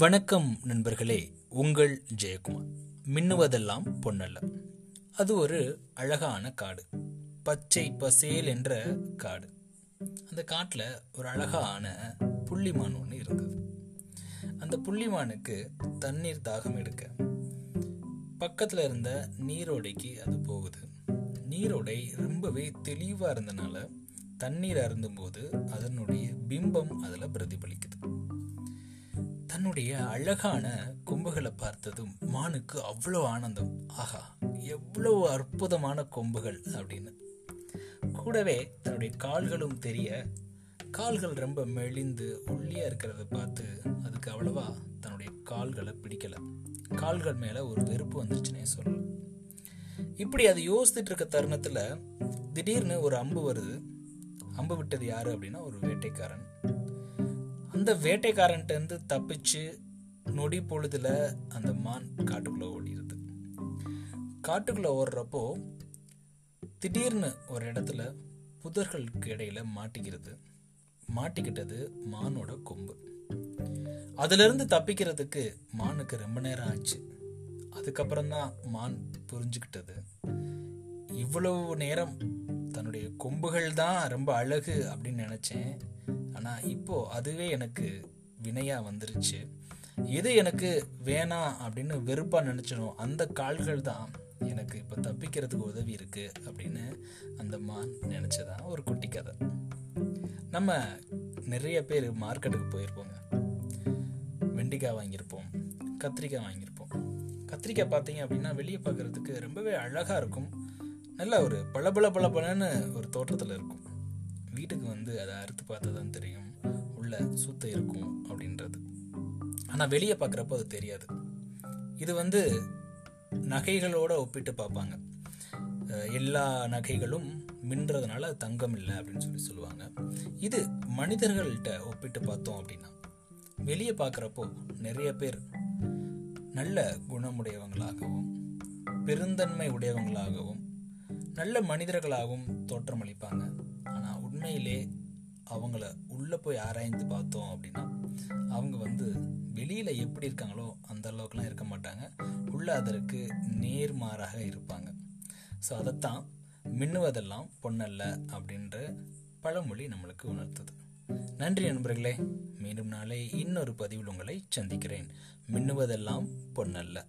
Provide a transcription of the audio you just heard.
வணக்கம் நண்பர்களே உங்கள் ஜெயக்குமார். மின்னுவதெல்லாம் பொன்னல்ல. அது ஒரு அழகான காடு. பச்சை பசேல் என்ற காடு. அந்த காட்டில் ஒரு அழகான புள்ளிமான் ஒன்று இருந்தது. அந்த புள்ளிமானுக்கு தண்ணீர் தாகம் எடுக்க. பக்கத்தில் இருந்த நீரோடைக்கு அது போகுது. நீரோடை ரொம்பவே தெளிவாக இருந்தனால தண்ணீர் அருந்தும்போது அதனுடைய பிம்பம் அதில் பிரதிபலிக்குது. தன்னுடைய அழகான கொம்புகளை பார்த்ததும் மானுக்கு அவ்வளோ ஆனந்தம். ஆஹா எவ்வளவு அற்புதமான கொம்புகள் அப்படின்னு. கூடவே தன்னுடைய கால்களும் தெரிய கால்கள் ரொம்ப மெலிந்து ஒல்லியா இருக்கிறத பார்த்து அதுக்கு அவ்வளவா தன்னுடைய கால்களை பிடிக்கல. கால்கள் மேல ஒரு வெறுப்பு வந்துருச்சுன்னே சொல்லலாம். இப்படி அதை யோசித்துட்டு இருக்க தருணத்துல திடீர்னு ஒரு அம்பு வருது. அம்பு விட்டது யாரு அப்படின்னா ஒரு வேட்டைக்காரன். அந்த வேட்டைக்காரன்ட்ட இருந்து தப்பிச்சு நொடி பொழுதுல அந்த மான் காட்டுக்குள்ள ஓடிடுது காட்டுக்குள்ள ஓடுறப்போ திடீர்னு ஒரு இடத்துல புதர்களுக்கு இடையில மாட்டிக்கிறது. மாட்டிக்கிட்டது மானோட கொம்பு. அதுலேருந்து தப்பிக்கிறதுக்கு மானுக்கு ரொம்ப நேரம் ஆச்சு. அதுக்கப்புறம் தான் மான் புரிஞ்சுக்கிட்டது. இவ்வளவு நேரம் தன்னுடைய கொம்புகள் தான் ரொம்ப அழகு அப்படின்னு நினச்சேன். ஆனால் இப்போது அதுவே எனக்கு வினையாக வந்துருச்சு. எது எனக்கு வேணாம் அப்படின்னு வெறுப்பாக நினச்சிடும் அந்த கால்கள் தான் எனக்கு இப்போ தப்பிக்கிறதுக்கு உதவி இருக்குது அப்படின்னு அந்த மான் நினச்சதான் ஒரு குட்டி கதை. நம்ம நிறைய பேர் மார்க்கெட்டுக்கு போயிருப்போங்க. வெண்டிக்காய் வாங்கியிருப்போம் கத்திரிக்காய் வாங்கியிருப்போம். கத்திரிக்காய் பார்த்தீங்க அப்படின்னா வெளியே பார்க்கறதுக்கு ரொம்பவே அழகாக இருக்கும். நல்ல ஒரு பளபள பளபளன்னு ஒரு தோற்றத்தில் இருக்கும். வீட்டுக்கு வந்து அதை அறுத்து பார்த்தா தான் தெரியும். உள்ள சுத்த இருக்கும் அப்படின்றது. ஆனால் வெளியே பார்க்குறப்போ அது தெரியாது. இது வந்து நகைகளோட ஒப்பிட்டு பார்ப்பாங்க. எல்லா நகைகளும் மின்றதுனால தங்கம் இல்லை அப்படின்னு சொல்லி சொல்லுவாங்க. இது மனிதர்கள்ட்ட ஒப்பிட்டு பார்த்தோம் அப்படின்னா வெளியே பார்க்குறப்போ நிறைய பேர் நல்ல குணமுடையவங்களாகவும் பெருந்தன்மை உடையவங்களாகவும் நல்ல மனிதர்களாகவும் தோற்றமளிப்பாங்க. உண்மையிலே அவங்கள உள்ளே போய் ஆராய்ந்து பார்த்தோம் அப்படின்னா அவங்க வந்து வெளியில் எப்படி இருக்காங்களோ அந்த அளவுக்குலாம் இருக்க மாட்டாங்க. உள்ள அதற்கு நேர்மாறாக இருப்பாங்க. ஸோ அதைத்தான் மின்னுவதெல்லாம் பொன்னல்ல அப்படின்ற பழமொழி நம்மளுக்கு உணர்த்துது. நன்றி நண்பர்களே. மீண்டும் நாளை இன்னொரு பதிவில் உங்களை சந்திக்கிறேன். மின்னுவதெல்லாம் பொன்னல்ல.